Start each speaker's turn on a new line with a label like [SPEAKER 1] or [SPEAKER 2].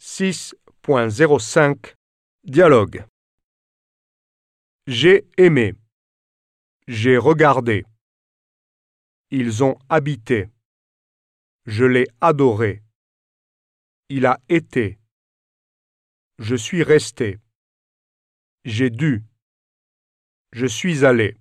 [SPEAKER 1] 6.05 Dialogue J'ai aimé. J'ai regardé. Ils ont habité. Je l'ai adoré. Il a été. Je suis resté. J'ai dû. Je suis allé.